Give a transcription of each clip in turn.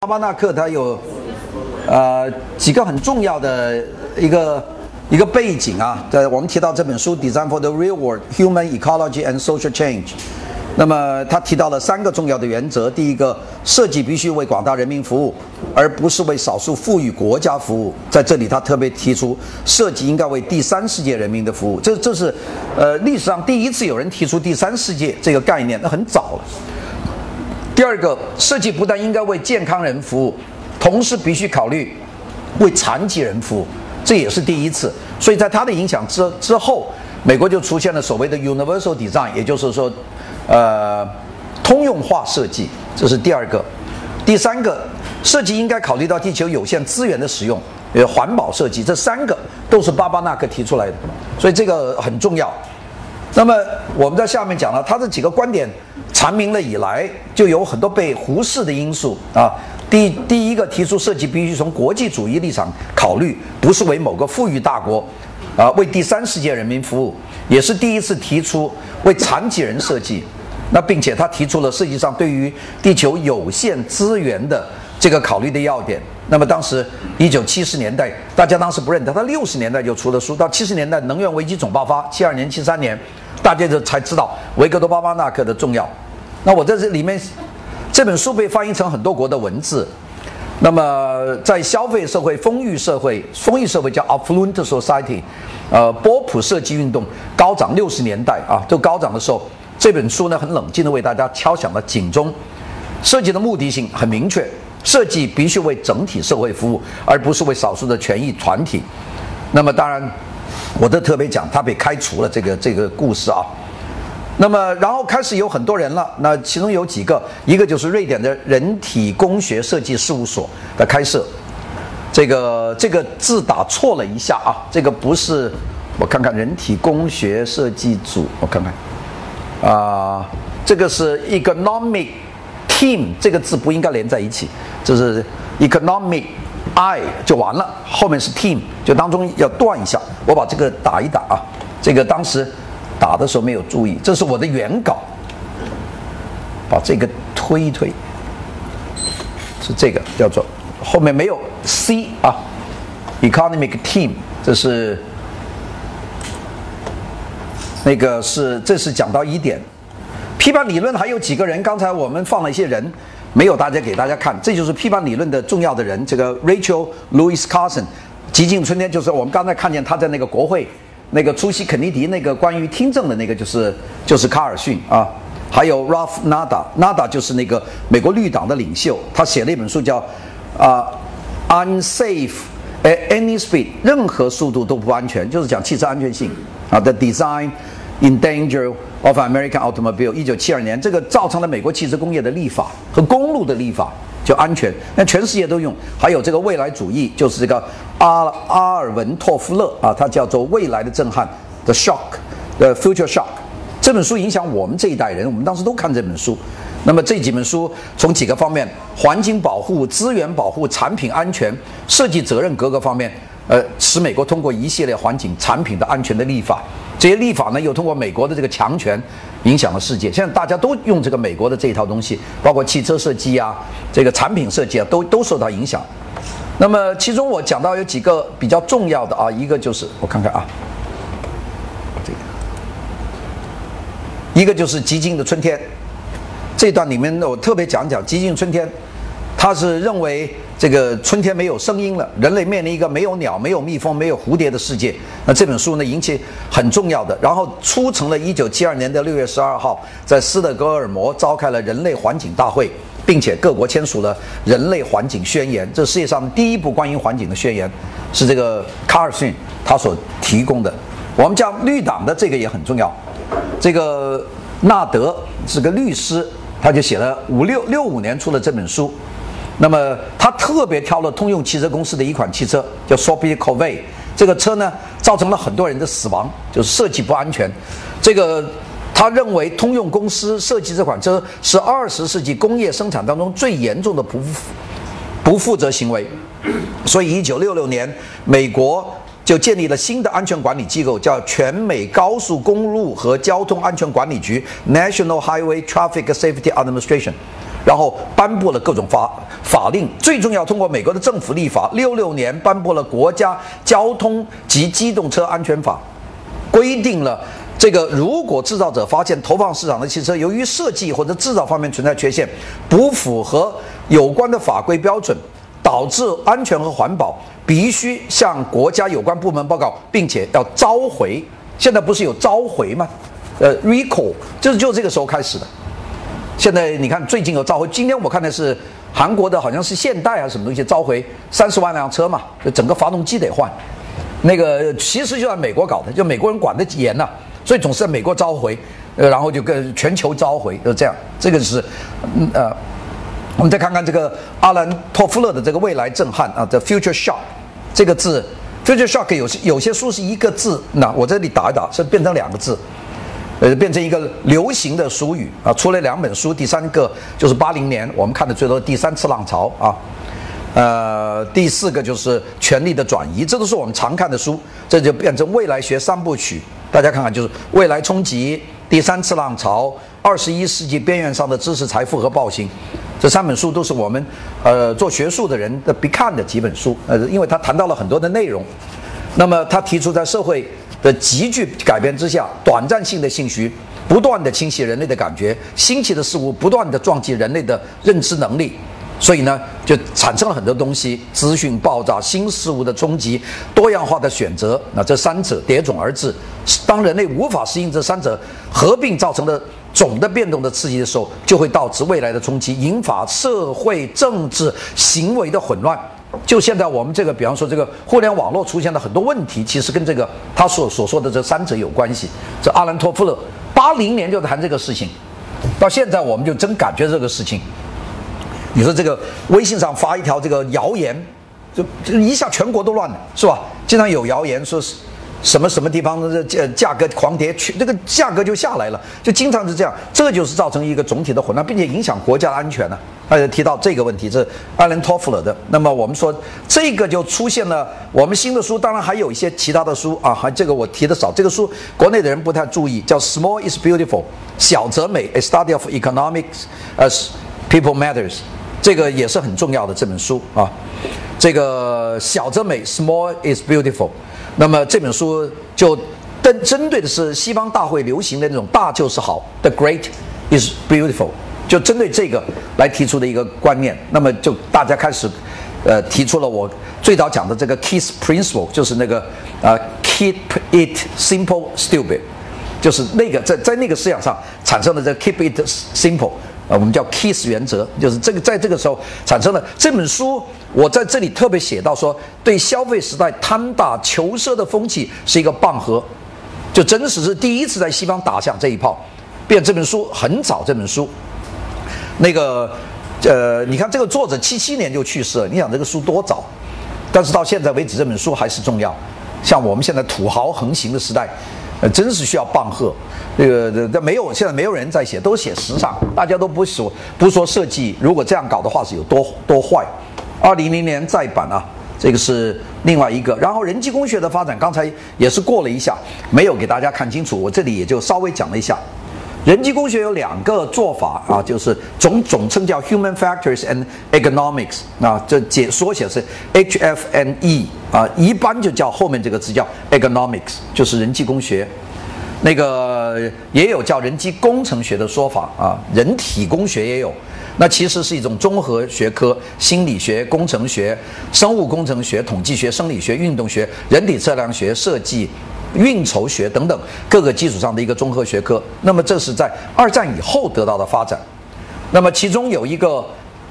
巴巴纳克他有呃几个很重要的一个一个背景啊，在我们提到这本书《Design for the Real World: Human Ecology and Social Change》，那么他提到了三个重要的原则：第一个，设计必须为广大人民服务，而不是为少数富裕国家服务。在这里，他特别提出，设计应该为第三世界人民的服务。这这是呃历史上第一次有人提出第三世界这个概念，那很早了。第二个，设计不但应该为健康人服务，同时必须考虑为残疾人服务。这也是第一次，所以在他的影响之之后，美国就出现了所谓的 universal design，也就是说，呃，通用化设计，这是第二个。第三个，设计应该考虑到地球有限资源的使用，呃，环保设计，这三个都是巴巴纳克提出来的，所以这个很重要。那么我们在下面讲了，他这几个观点阐明了以来，就有很多被忽视的因素啊。第第一个提出设计必须从国际主义立场考虑，不是为某个富裕大国，啊，为第三世界人民服务，也是第一次提出为残疾人设计。那并且他提出了设计上对于地球有限资源的这个考虑的要点。那么当时一九七十年代，大家当时不认得，他六十年代就出了书，到七十年代能源危机总爆发，七二年、七三年，大家就才知道维克多·巴巴纳克的重要。那我在这里面。这本书被翻译成很多国的文字。那么，在消费社会、丰裕社会、丰裕社会叫 affluent society，呃，波普设计运动高涨六十年代啊，都高涨的时候，这本书呢很冷静的为大家敲响了警钟。设计的目的性很明确，设计必须为整体社会服务，而不是为少数的权益团体。那么，当然，我都特别讲他被开除了这个这个故事啊。那么，然后开始有很多人了。那其中有几个，一个就是瑞典的人体工学设计事务所的开设。这个这个字打错了一下啊，这个不是，我看看人体工学设计组，我看看，啊，这个是 economic team，这个字不应该连在一起，就是 economic i 就完了，后面是 team，就当中要断一下。我把这个打一打啊，这个当时。打的时候没有注意，这是我的原稿，把这个推一推，是这个叫做后面没有 C 啊，economic team，这是那个是这是讲到一点，批判理论还有几个人，刚才我们放了一些人，没有大家给大家看，这就是批判理论的重要的人，这个 Rachel Louis Carson，极尽春天就是我们刚才看见他在那个国会。那个出席肯尼迪那个关于听证的那个就是就是卡尔逊啊，还有 Ralph Nader，Nader 就是那个美国绿党的领袖，他写了一本书叫啊 Unsafe at Any Speed，任何速度都不安全，就是讲汽车安全性。啊 The Design in Danger of American Automobile，一九七二年，这个造成了美国汽车工业的立法和公路的立法。就安全，那全世界都用。还有这个未来主义，就是这个阿阿尔文托夫勒啊，他叫做《未来的震撼》The Shock，The Future Shock。这本书影响我们这一代人，我们当时都看这本书。那么这几本书从几个方面：环境保护、资源保护、产品安全、设计责任各个方面，呃，使美国通过一系列环境产品的安全的立法。这些立法呢，又通过美国的这个强权，影响了世界。现在大家都用这个美国的这一套东西，包括汽车设计啊，这个产品设计啊，都都受到影响。那么其中我讲到有几个比较重要的啊，一个就是我看看啊，这个，一个就是《激进的春天》这段里面呢，我特别讲讲《激进春天》，他是认为。这个春天没有声音了，人类面临一个没有鸟、没有蜜蜂、没有蝴蝶的世界。那这本书呢，引起很重要的，然后促成了一九七二年的六月十二号，在斯德哥尔摩召开了人类环境大会，并且各国签署了人类环境宣言。这世界上第一部关于环境的宣言，是这个卡尔逊他所提供的。我们讲绿党的这个也很重要，这个纳德是个律师，他就写了五六六五年出了这本书。那么他特别挑了通用汽车公司的一款汽车，叫 s o p i c o v e。这个车呢，造成了很多人的死亡，就是设计不安全。这个他认为通用公司设计这款车是二十世纪工业生产当中最严重的不不负责行为。所以，一九六六年，美国就建立了新的安全管理机构，叫全美高速公路和交通安全管理局 （National Highway Traffic Safety Administration）。然后颁布了各种法法令，最重要通过美国的政府立法，六六年颁布了《国家交通及机动车安全法》，规定了这个如果制造者发现投放市场的汽车由于设计或者制造方面存在缺陷，不符合有关的法规标准，导致安全和环保，必须向国家有关部门报告，并且要召回。现在不是有召回吗？呃，recall 就是就这个时候开始的。现在你看，最近有召回。今天我看的是韩国的，好像是现代啊什么东西召回三十万辆车嘛，就整个发动机得换。那个其实就在美国搞的，就美国人管得严呐，所以总是在美国召回，呃，然后就跟全球召回，就这样。这个是，呃，我们再看看这个阿兰托夫勒的这个未来震撼啊，The Future Shock 这个字，Future Shock 有些有些书是一个字，那我这里打一打是变成两个字。呃，变成一个流行的俗语啊！出了两本书，第三个就是八零年我们看的最多的第三次浪潮啊，呃，第四个就是权力的转移，这都是我们常看的书，这就变成未来学三部曲。大家看看，就是未来冲击、第三次浪潮、二十一世纪边缘上的知识财富和暴行，这三本书都是我们呃做学术的人的必看的几本书，呃，因为他谈到了很多的内容。那么他提出在社会。的急剧改变之下，短暂性的兴趣不断的侵袭人类的感觉，新奇的事物不断的撞击人类的认知能力，所以呢，就产生了很多东西：资讯爆炸、新事物的冲击、多样化的选择。那这三者叠踵而至，当人类无法适应这三者合并造成的总的变动的刺激的时候，就会导致未来的冲击，引发社会、政治、行为的混乱。就现在我们这个，比方说这个互联网络出现的很多问题，其实跟这个他所所说的这三者有关系。这阿兰托夫勒八零年就谈这个事情，到现在我们就真感觉这个事情。你说这个微信上发一条这个谣言，就就一下全国都乱了，是吧？经常有谣言说是。什么什么地方的这价格狂跌，去这个价格就下来了，就经常是这样，这就是造成一个总体的混乱，并且影响国家的安全呢。大家提到这个问题，是艾伦托夫勒的。那么我们说这个就出现了我们新的书，当然还有一些其他的书啊，还这个我提的少。这个书国内的人不太注意，叫《Small is Beautiful》，小则美，A Study of Economics as People Matters，这个也是很重要的这本书啊。这个小则美，Small is Beautiful。那么这本书就针针对的是西方大会流行的那种大就是好，The Great is Beautiful，就针对这个来提出的一个观念。那么就大家开始，呃，提出了我最早讲的这个 Kiss Principle，就是那个呃，Keep it simple, stupid，就是那个在在那个思想上产生的这 Keep it simple。啊，我们叫 KISS 原则，就是这个，在这个时候产生了这本书。我在这里特别写到说，对消费时代贪大求奢的风气是一个棒喝，就真实是第一次在西方打响这一炮。变这本书很早，这本书，那个，呃，你看这个作者七七年就去世了，你想这个书多早？但是到现在为止，这本书还是重要。像我们现在土豪横行的时代。呃，真是需要棒喝，这个这没有，现在没有人在写，都写时尚，大家都不说不说设计，如果这样搞的话是有多多坏。二零零年再版啊，这个是另外一个。然后人机工学的发展，刚才也是过了一下，没有给大家看清楚，我这里也就稍微讲了一下。人机工学有两个做法啊，就是总总称叫 Human Factors and Economics，啊，这解缩写是 HFNE 啊，一般就叫后面这个字叫 Economics，就是人机工学。那个也有叫人机工程学的说法啊，人体工学也有。那其实是一种综合学科，心理学、工程学、生物工程学、统计学、生理学、运动学、人体测量学、设计。运筹学等等各个基础上的一个综合学科，那么这是在二战以后得到的发展。那么其中有一个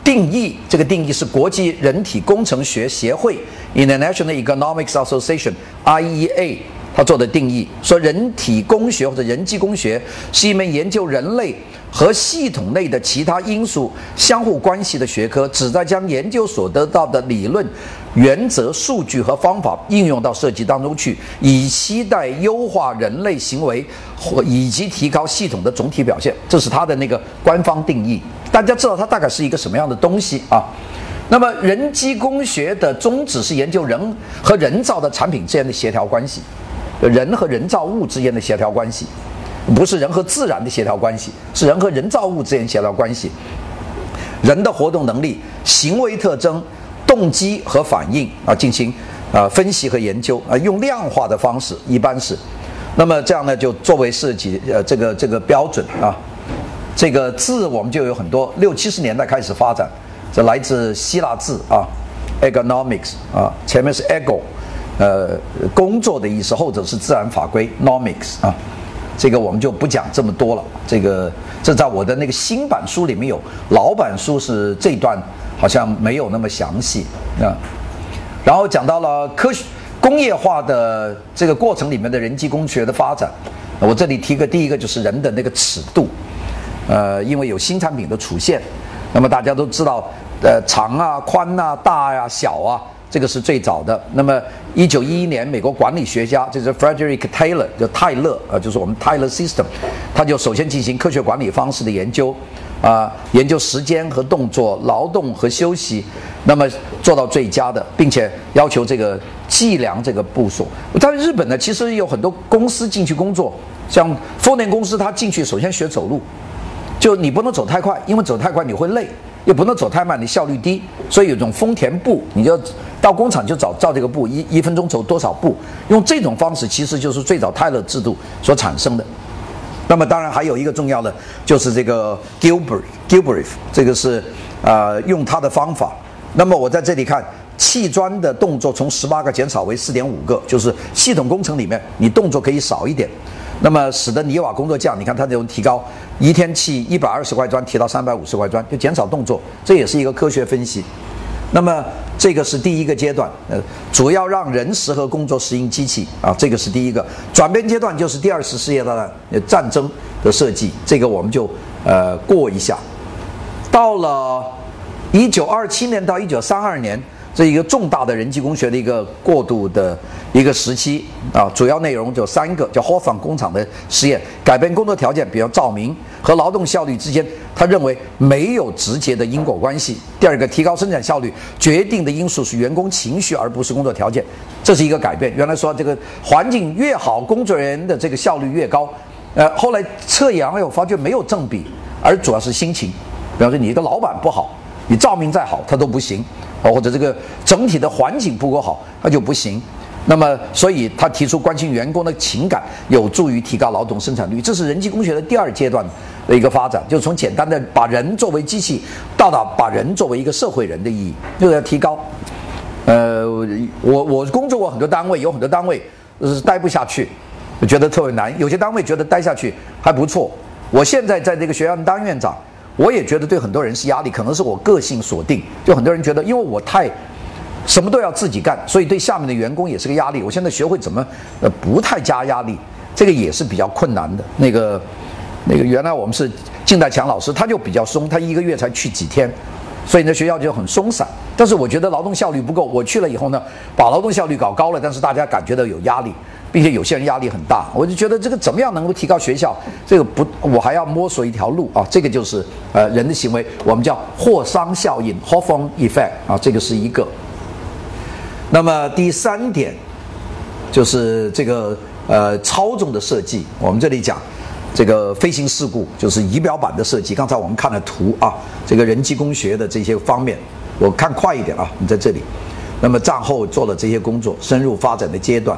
定义，这个定义是国际人体工程学协会 （International Economics Association，IEA） 它做的定义，说人体工学或者人机工学是一门研究人类。和系统内的其他因素相互关系的学科，旨在将研究所得到的理论、原则、数据和方法应用到设计当中去，以期待优化人类行为或以及提高系统的总体表现。这是它的那个官方定义。大家知道它大概是一个什么样的东西啊？那么，人机工学的宗旨是研究人和人造的产品之间的协调关系，人和人造物之间的协调关系。不是人和自然的协调关系，是人和人造物之间协调关系。人的活动能力、行为特征、动机和反应啊进行啊分析和研究啊，用量化的方式，一般是，那么这样呢就作为设计呃这个这个标准啊，这个字我们就有很多，六七十年代开始发展，这来自希腊字啊，economics 啊，前面是 ego，呃，工作的意思，后者是自然法规 nomics 啊。这个我们就不讲这么多了。这个这在我的那个新版书里面有，老版书是这段好像没有那么详细啊。然后讲到了科学工业化的这个过程里面的人机工学的发展，我这里提个第一个就是人的那个尺度，呃，因为有新产品的出现，那么大家都知道，呃，长啊、宽啊、大呀、小啊。这个是最早的。那么，一九一一年，美国管理学家就是 Frederick Taylor，就泰勒，呃，就是我们 Taylor System，他就首先进行科学管理方式的研究，啊，研究时间和动作、劳动和休息，那么做到最佳的，并且要求这个计量这个步数。在日本呢，其实有很多公司进去工作，像丰田公司，他进去首先学走路，就你不能走太快，因为走太快你会累。又不能走太慢，你效率低，所以有种丰田步，你就到工厂就找照这个步，一一分钟走多少步，用这种方式其实就是最早泰勒制度所产生的。那么当然还有一个重要的就是这个 Gilbert Gilbert，这个是呃用他的方法。那么我在这里看砌砖的动作从十八个减少为四点五个，就是系统工程里面你动作可以少一点。那么使得泥瓦工作降，你看它这种提高，一天砌一百二十块砖提到三百五十块砖，就减少动作，这也是一个科学分析。那么这个是第一个阶段，呃，主要让人适合工作适应机器啊，这个是第一个。转变阶段就是第二次世界大战战争的设计，这个我们就呃过一下。到了一九二七年到一九三二年。这一个重大的人机工学的一个过渡的一个时期啊，主要内容就三个，叫霍桑工厂的实验，改变工作条件，比如照明和劳动效率之间，他认为没有直接的因果关系。第二个，提高生产效率，决定的因素是员工情绪，而不是工作条件，这是一个改变。原来说这个环境越好，工作人员的这个效率越高，呃，后来测量又发觉没有正比，而主要是心情。比方说你一个老板不好，你照明再好，他都不行。或者这个整体的环境不够好，那就不行。那么，所以他提出关心员工的情感，有助于提高劳动生产率。这是人机工学的第二阶段的一个发展，就从简单的把人作为机器，到达把人作为一个社会人的意义，就是要提高。呃，我我工作过很多单位，有很多单位是待不下去，觉得特别难；有些单位觉得待下去还不错。我现在在这个学院当院长。我也觉得对很多人是压力，可能是我个性锁定。就很多人觉得，因为我太什么都要自己干，所以对下面的员工也是个压力。我现在学会怎么呃不太加压力，这个也是比较困难的。那个那个原来我们是靳代强老师，他就比较松，他一个月才去几天，所以呢学校就很松散。但是我觉得劳动效率不够，我去了以后呢，把劳动效率搞高了，但是大家感觉到有压力。并且有些人压力很大，我就觉得这个怎么样能够提高学校？这个不，我还要摸索一条路啊。这个就是呃人的行为，我们叫霍桑效应 （Hawthorne Effect） 啊，这个是一个。那么第三点就是这个呃操纵的设计，我们这里讲这个飞行事故就是仪表板的设计。刚才我们看了图啊，这个人机工学的这些方面，我看快一点啊，你在这里。那么战后做了这些工作，深入发展的阶段。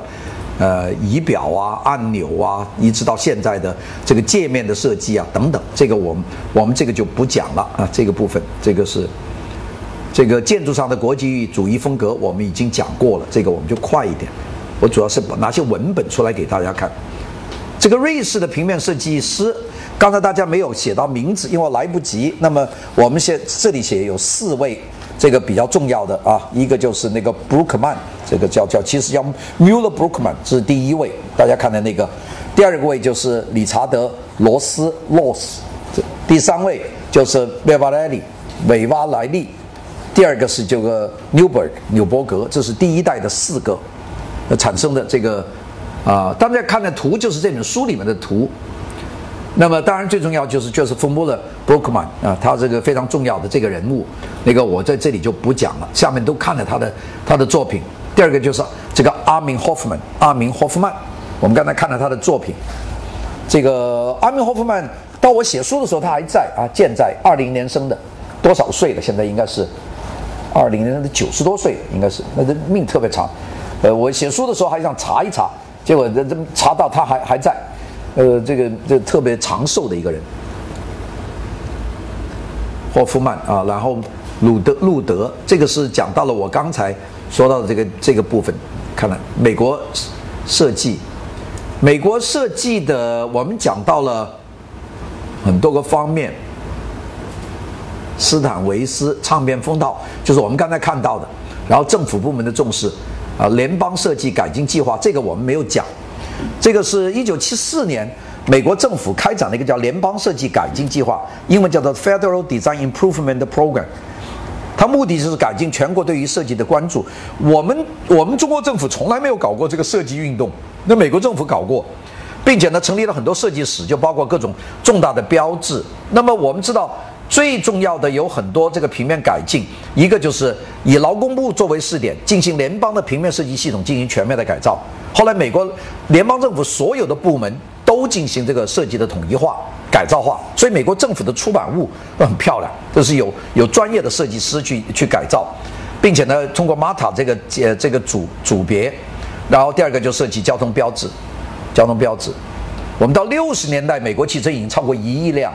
呃，仪表啊，按钮啊，一直到现在的这个界面的设计啊，等等，这个我们我们这个就不讲了啊。这个部分，这个是这个建筑上的国际主义风格，我们已经讲过了。这个我们就快一点。我主要是拿些文本出来给大家看。这个瑞士的平面设计师，刚才大家没有写到名字，因为来不及。那么我们写这里写有四位。这个比较重要的啊，一个就是那个布鲁克曼，这个叫叫，其实叫 Muller Brookman，这是第一位，大家看的那个。第二个位就是理查德罗斯 Loss，第三位就是韦瓦莱利韦瓦莱利，第二个是这个 Newberg 纽伯格，这是第一代的四个产生的这个啊，大家看的图就是这本书里面的图。那么当然最重要就是就是 Formula Brookman 啊，他这个非常重要的这个人物，那个我在这里就不讲了，下面都看了他的他的作品。第二个就是这个阿明霍夫曼，阿明霍夫曼，我们刚才看了他的作品。这个阿明霍夫曼到我写书的时候他还在啊，健在，二零年生的，多少岁了？现在应该是二零年的九十多岁，应该是，那这命特别长。呃，我写书的时候还想查一查，结果这这查到他还还在，呃，这个这特别长寿的一个人，霍夫曼啊，然后鲁德路德，这个是讲到了我刚才说到的这个这个部分，看来美国设计，美国设计的，我们讲到了很多个方面，斯坦维斯唱片风套，就是我们刚才看到的，然后政府部门的重视。啊，联邦设计改进计划，这个我们没有讲。这个是一九七四年美国政府开展的一个叫联邦设计改进计划，英文叫做 Federal Design Improvement Program。它目的就是改进全国对于设计的关注。我们我们中国政府从来没有搞过这个设计运动，那美国政府搞过，并且呢成立了很多设计史，就包括各种重大的标志。那么我们知道。最重要的有很多这个平面改进，一个就是以劳工部作为试点，进行联邦的平面设计系统进行全面的改造。后来美国联邦政府所有的部门都进行这个设计的统一化、改造化，所以美国政府的出版物都很漂亮，都是有有专业的设计师去去改造，并且呢，通过 MATA 这个呃这个组组别，然后第二个就设计交通标志，交通标志。我们到六十年代，美国汽车已经超过一亿辆。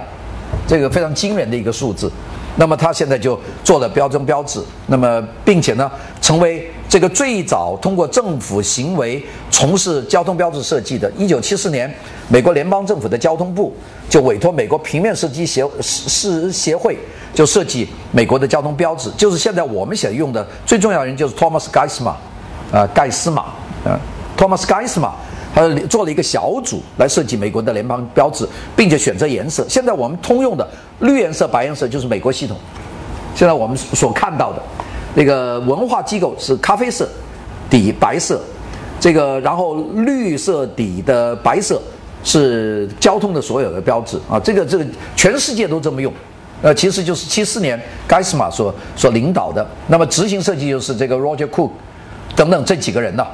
这个非常惊人的一个数字，那么他现在就做了标征标志，那么并且呢，成为这个最早通过政府行为从事交通标志设计的。一九七四年，美国联邦政府的交通部就委托美国平面设计协是协会就设计美国的交通标志，就是现在我们现在用的最重要的人就是 Thomas Geismar，啊，盖斯马，啊，Thomas geisma。他做了一个小组来设计美国的联邦标志，并且选择颜色。现在我们通用的绿颜色、白颜色就是美国系统。现在我们所看到的那个文化机构是咖啡色底白色，这个然后绿色底的白色是交通的所有的标志啊。这个这个全世界都这么用。呃，其实就是七四年盖斯马所所领导的。那么执行设计就是这个 Roger Cook 等等这几个人呢。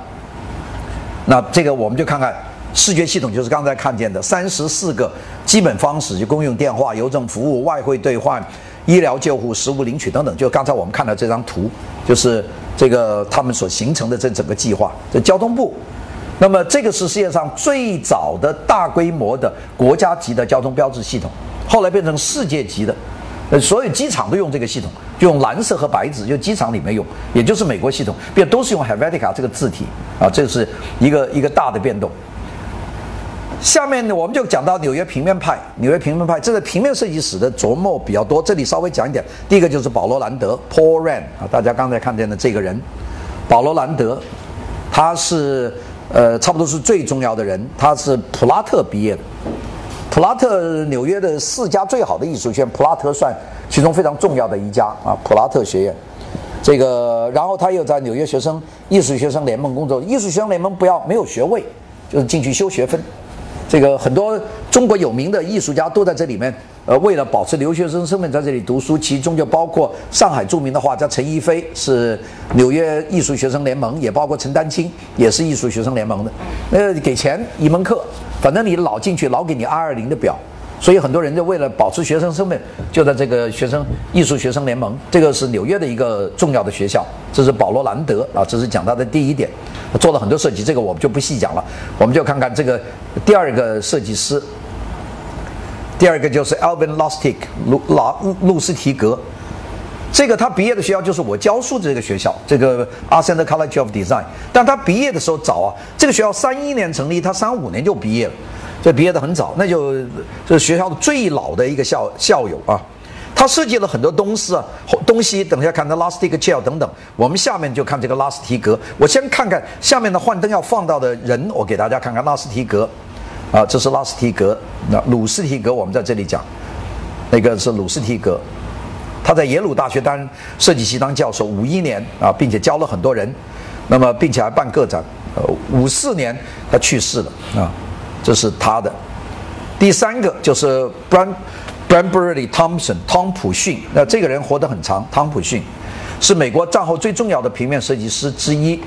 那这个我们就看看视觉系统，就是刚才看见的三十四个基本方式，就公用电话、邮政服务、外汇兑换、医疗救护、食物领取等等。就刚才我们看到这张图，就是这个他们所形成的这整个计划。这交通部，那么这个是世界上最早的大规模的国家级的交通标志系统，后来变成世界级的。呃，所有机场都用这个系统，就用蓝色和白纸，就机场里面用，也就是美国系统，变都是用 Helvetica 这个字体啊，这是一个一个大的变动。下面呢，我们就讲到纽约平面派，纽约平面派这个平面设计史的琢磨比较多，这里稍微讲一点。第一个就是保罗·兰德 （Paul Rand） 啊，大家刚才看见的这个人，保罗·兰德，他是呃差不多是最重要的人，他是普拉特毕业的。普拉特，纽约的四家最好的艺术学院，普拉特算其中非常重要的一家啊。普拉特学院，这个，然后他又在纽约学生艺术学生联盟工作。艺术学生联盟不要没有学位，就是进去修学分。这个很多中国有名的艺术家都在这里面，呃，为了保持留学生身份在这里读书，其中就包括上海著名的画家陈逸飞是纽约艺术学生联盟，也包括陈丹青也是艺术学生联盟的。呃，给钱一门课。反正你老进去，老给你二二零的表，所以很多人就为了保持学生身份，就在这个学生艺术学生联盟，这个是纽约的一个重要的学校。这是保罗·兰德啊，这是讲他的第一点，做了很多设计，这个我们就不细讲了，我们就看看这个第二个设计师，第二个就是 Alvin Lustig 路拉路斯提格。这个他毕业的学校就是我教书的这个学校，这个 Arsenal College of Design。但他毕业的时候早啊，这个学校三一年成立，他三五年就毕业了，所以毕业的很早。那就这是学校的最老的一个校校友啊。他设计了很多东西啊，东西等一下看的 Lustig Chair 等等。我们下面就看这个拉斯提格。我先看看下面的幻灯要放到的人，我给大家看看拉斯提格啊，这是拉斯提格。那鲁斯提格我们在这里讲，那个是鲁斯提格。他在耶鲁大学担任设计系当教授，五一年啊，并且教了很多人，那么并且还办个展。呃，五四年他去世了啊，这是他的。第三个就是 Bran Branberry Thompson 汤普逊，那这个人活得很长。汤普逊是美国战后最重要的平面设计师之一，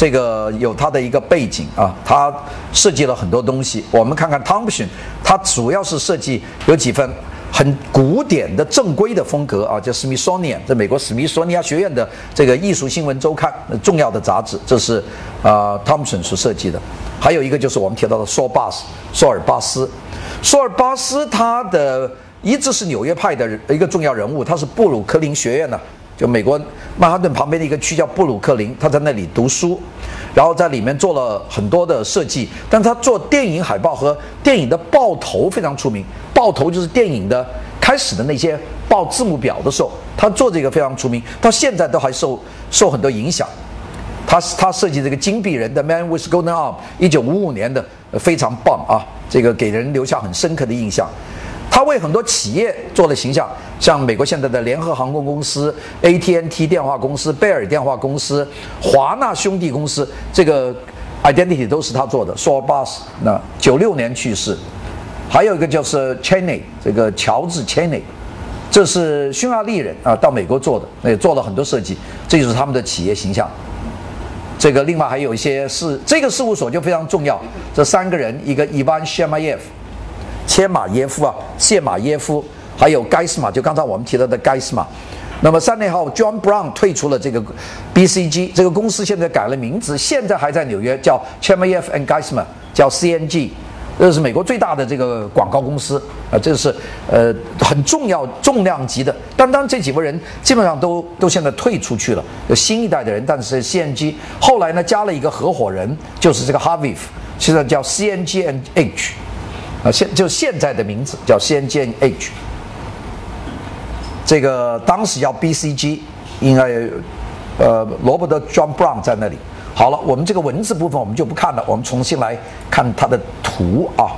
这个有他的一个背景啊，他设计了很多东西。我们看看汤普逊，他主要是设计有几份。很古典的正规的风格啊，叫 Smithsonian，在美国史密索尼亚学院的这个艺术新闻周刊重要的杂志，这是啊 Thompson 所设计的。还有一个就是我们提到的索巴斯，索尔巴斯，索尔巴斯他的一直是纽约派的一个重要人物，他是布鲁克林学院的，就美国曼哈顿旁边的一个区叫布鲁克林，他在那里读书，然后在里面做了很多的设计，但他做电影海报和电影的报头非常出名，报头就是电影的开始的那些报字幕表的时候，他做这个非常出名，到现在都还受受很多影响。他他设计这个金币人的 Man with Golden Arm，一九五五年的非常棒啊，这个给人留下很深刻的印象。他为很多企业做了形象，像美国现在的联合航空公司、AT&T 电话公司、贝尔电话公司、华纳兄弟公司，这个 identity 都是他做的。s o r b u s 那九六年去世，还有一个就是 Cheney，这个乔治 Cheney，这是匈牙利人啊，到美国做的，那也做了很多设计，这就是他们的企业形象。这个另外还有一些事，这个事务所就非常重要。这三个人，一个伊万谢马耶夫、切马耶夫啊，谢马耶夫，还有盖斯马，就刚才我们提到的盖斯马。那么三年后，John Brown 退出了这个 BCG，这个公司现在改了名字，现在还在纽约，叫 Chemayev and Geismar，叫 CNG。这是美国最大的这个广告公司啊，这是呃很重要重量级的。单单这几个人基本上都都现在退出去了，有新一代的人，但是 CNG 后来呢加了一个合伙人，就是这个 Harvey，现在叫 CNG and H，啊现就现在的名字叫 CNG and H。这个当时叫 BCG，应该呃罗伯特 John Brown 在那里。好了，我们这个文字部分我们就不看了，我们重新来看它的图啊。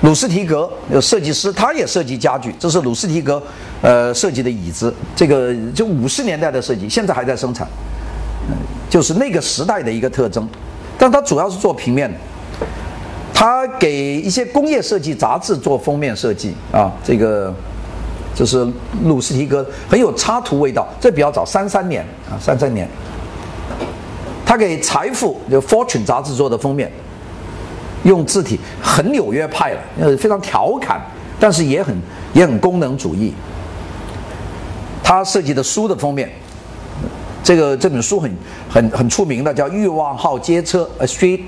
鲁斯提格有设计师，他也设计家具，这是鲁斯提格呃设计的椅子，这个就五十年代的设计，现在还在生产，就是那个时代的一个特征。但他主要是做平面，他给一些工业设计杂志做封面设计啊。这个就是鲁斯提格很有插图味道，这比较早，三三年啊，三三年。他给《财富》就《Fortune》杂志做的封面，用字体很纽约派了，呃，非常调侃，但是也很也很功能主义。他设计的书的封面，这个这本书很很很出名的，叫《欲望号街车》（A Street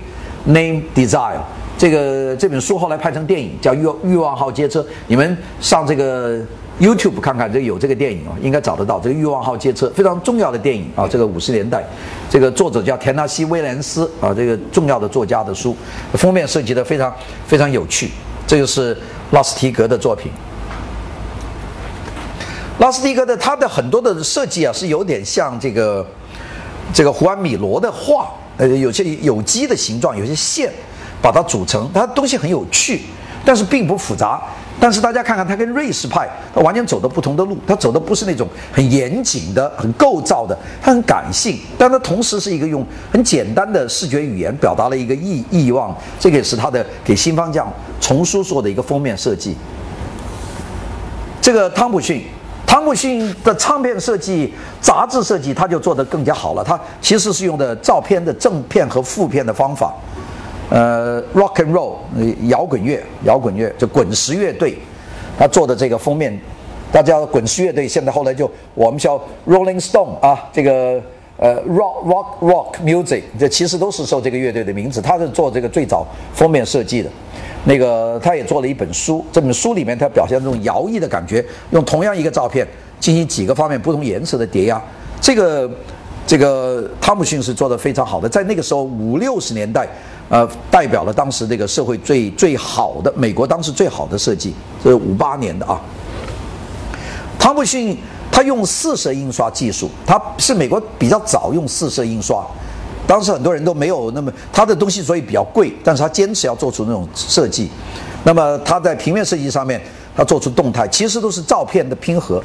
Name Desire）。这个这本书后来拍成电影，叫《欲欲望号街车》。你们上这个。YouTube 看看，这有这个电影啊，应该找得到。这个《欲望号街车》非常重要的电影啊，这个五十年代，这个作者叫田纳西·威廉斯啊，这个重要的作家的书，封面设计的非常非常有趣。这个是拉斯提格的作品。拉斯提格的他的很多的设计啊，是有点像这个这个胡安·米罗的画，呃，有些有机的形状，有些线把它组成，它东西很有趣，但是并不复杂。但是大家看看，它跟瑞士派，它完全走的不同的路。它走的不是那种很严谨的、很构造的，它很感性，但它同时是一个用很简单的视觉语言表达了一个意意望。这个也是他的给新方向丛书做的一个封面设计。这个汤普逊，汤普逊的唱片设计、杂志设计，他就做得更加好了。他其实是用的照片的正片和负片的方法。呃，rock and roll，摇滚乐，摇滚乐，就滚石乐队，他做的这个封面，大家滚石乐队现在后来就我们叫 Rolling Stone 啊，这个呃 rock rock rock music，这其实都是受这个乐队的名字。他是做这个最早封面设计的，那个他也做了一本书，这本书里面他表现这种摇曳的感觉，用同样一个照片进行几个方面不同颜色的叠压，这个这个汤姆逊是做的非常好的，在那个时候五六十年代。呃，代表了当时这个社会最最好的美国当时最好的设计，这是五八年的啊。汤姆逊他用四色印刷技术，他是美国比较早用四色印刷，当时很多人都没有那么他的东西，所以比较贵，但是他坚持要做出那种设计。那么他在平面设计上面，他做出动态，其实都是照片的拼合。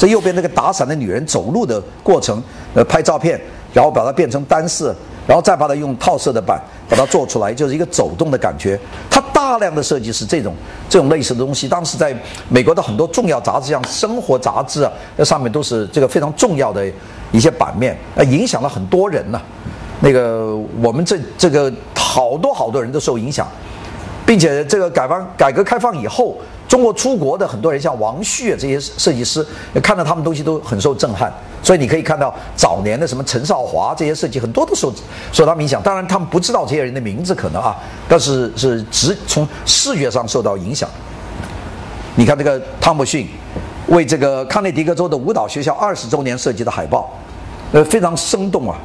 这右边那个打伞的女人走路的过程，呃，拍照片，然后把它变成单色。然后再把它用套色的板把它做出来，就是一个走动的感觉。它大量的设计是这种这种类似的东西。当时在美国的很多重要杂志，像《生活》杂志啊，那上面都是这个非常重要的一些版面，呃，影响了很多人呢。那个我们这这个好多好多人都受影响，并且这个改完改革开放以后，中国出国的很多人，像王旭这些设计师，看到他们东西都很受震撼。所以你可以看到早年的什么陈少华这些设计，很多都受受他们影响。当然他们不知道这些人的名字可能啊，但是是直从视觉上受到影响。你看这个汤姆逊为这个康涅狄格州的舞蹈学校二十周年设计的海报，呃，非常生动啊。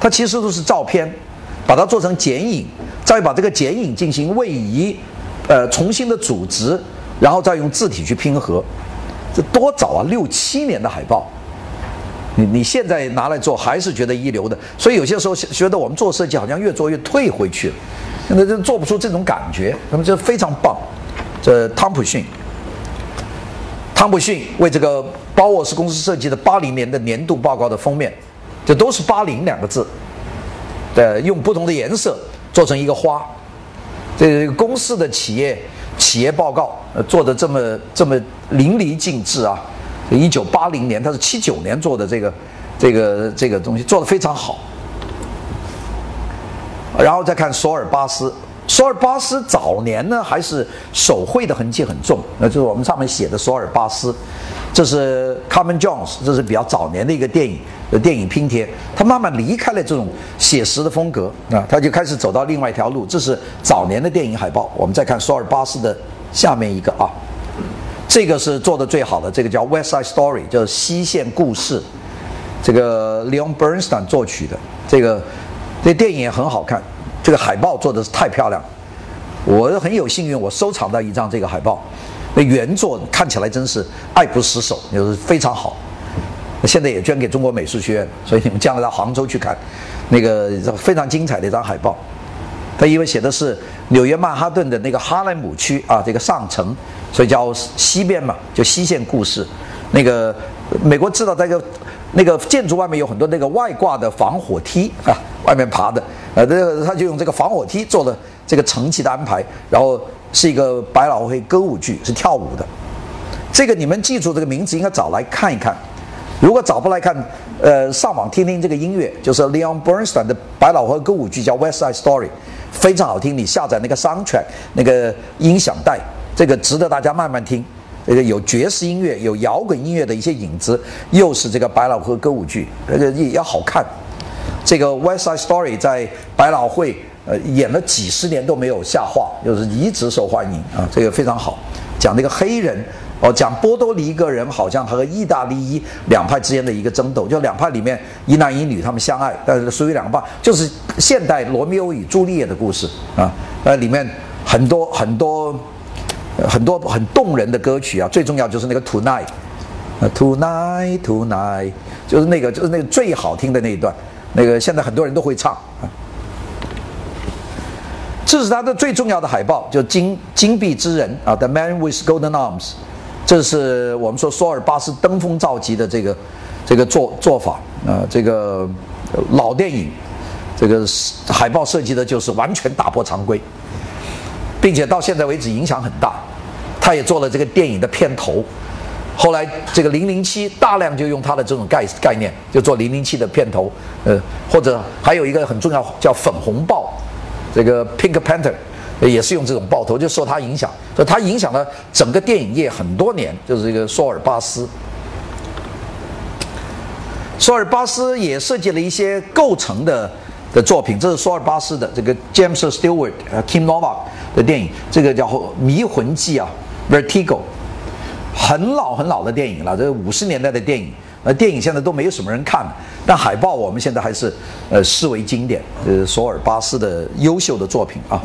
它其实都是照片，把它做成剪影，再把这个剪影进行位移。呃，重新的组织，然后再用字体去拼合，这多早啊！六七年的海报，你你现在拿来做还是觉得一流的。所以有些时候觉得我们做设计好像越做越退回去了，现在就做不出这种感觉。那么这非常棒。这汤普逊，汤普逊为这个包沃斯公司设计的八零年的年度报告的封面，这都是“八零”两个字，呃，用不同的颜色做成一个花。这个公司的企业企业报告，做的这么这么淋漓尽致啊！一九八零年，他是七九年做的这个这个这个东西，做的非常好。然后再看索尔巴斯，索尔巴斯早年呢还是手绘的痕迹很重，那就是我们上面写的索尔巴斯。这是 Carmen Jones，这是比较早年的一个电影的电影拼贴。他慢慢离开了这种写实的风格啊，他就开始走到另外一条路。这是早年的电影海报。我们再看索尔巴斯的下面一个啊，这个是做的最好的，这个叫《West Side Story》，就是西线故事。这个 Leon Bernstein 作曲的，这个这电影也很好看。这个海报做的是太漂亮，我很有幸运，我收藏到一张这个海报。那原作看起来真是爱不释手，就是非常好。现在也捐给中国美术学院，所以你们将来到杭州去看，那个非常精彩的一张海报。他因为写的是纽约曼哈顿的那个哈莱姆区啊，这个上层，所以叫西边嘛，就西线故事。那个美国知道这个那个建筑外面有很多那个外挂的防火梯啊，外面爬的，呃，这个他就用这个防火梯做了这个层级的安排，然后。是一个百老汇歌舞剧，是跳舞的。这个你们记住这个名字，应该找来看一看。如果找不来看，呃，上网听听这个音乐，就是 Leon Bernstein 的百老汇歌舞剧叫《West Side Story》，非常好听。你下载那个 soundtrack 那个音响带，这个值得大家慢慢听。这个有爵士音乐，有摇滚音乐的一些影子，又是这个百老汇歌舞剧，那个也要好看。这个《West Side Story》在百老汇。呃，演了几十年都没有下话，就是一直受欢迎啊，这个非常好。讲那个黑人，哦，讲波多黎各人好像和意大利一两派之间的一个争斗，就两派里面一男一女他们相爱，但是属于两个派，就是现代罗密欧与朱丽叶的故事啊。呃，里面很多很多很多很动人的歌曲啊，最重要就是那个 Tonight，Tonight Tonight，就是那个就是那个最好听的那一段，那个现在很多人都会唱啊。这是他的最重要的海报，就金金币之人啊，The Man with Golden Arms。这是我们说索尔巴斯登峰造极的这个这个做做法啊，这个老电影，这个海报设计的就是完全打破常规，并且到现在为止影响很大。他也做了这个电影的片头，后来这个零零七大量就用他的这种概概念，就做零零七的片头，呃，或者还有一个很重要叫粉红豹。这个 Pink Panther 也是用这种爆头，就受他影响，所以他影响了整个电影业很多年。就是这个索尔巴斯，索尔巴斯也设计了一些构成的的作品。这是索尔巴斯的这个 James Stewart 呃 Kim Novak 的电影，这个叫《迷魂记》啊，Vertigo，很老很老的电影了，这五十年代的电影。呃，电影现在都没有什么人看，但海报我们现在还是呃视为经典。呃，索尔巴斯的优秀的作品啊。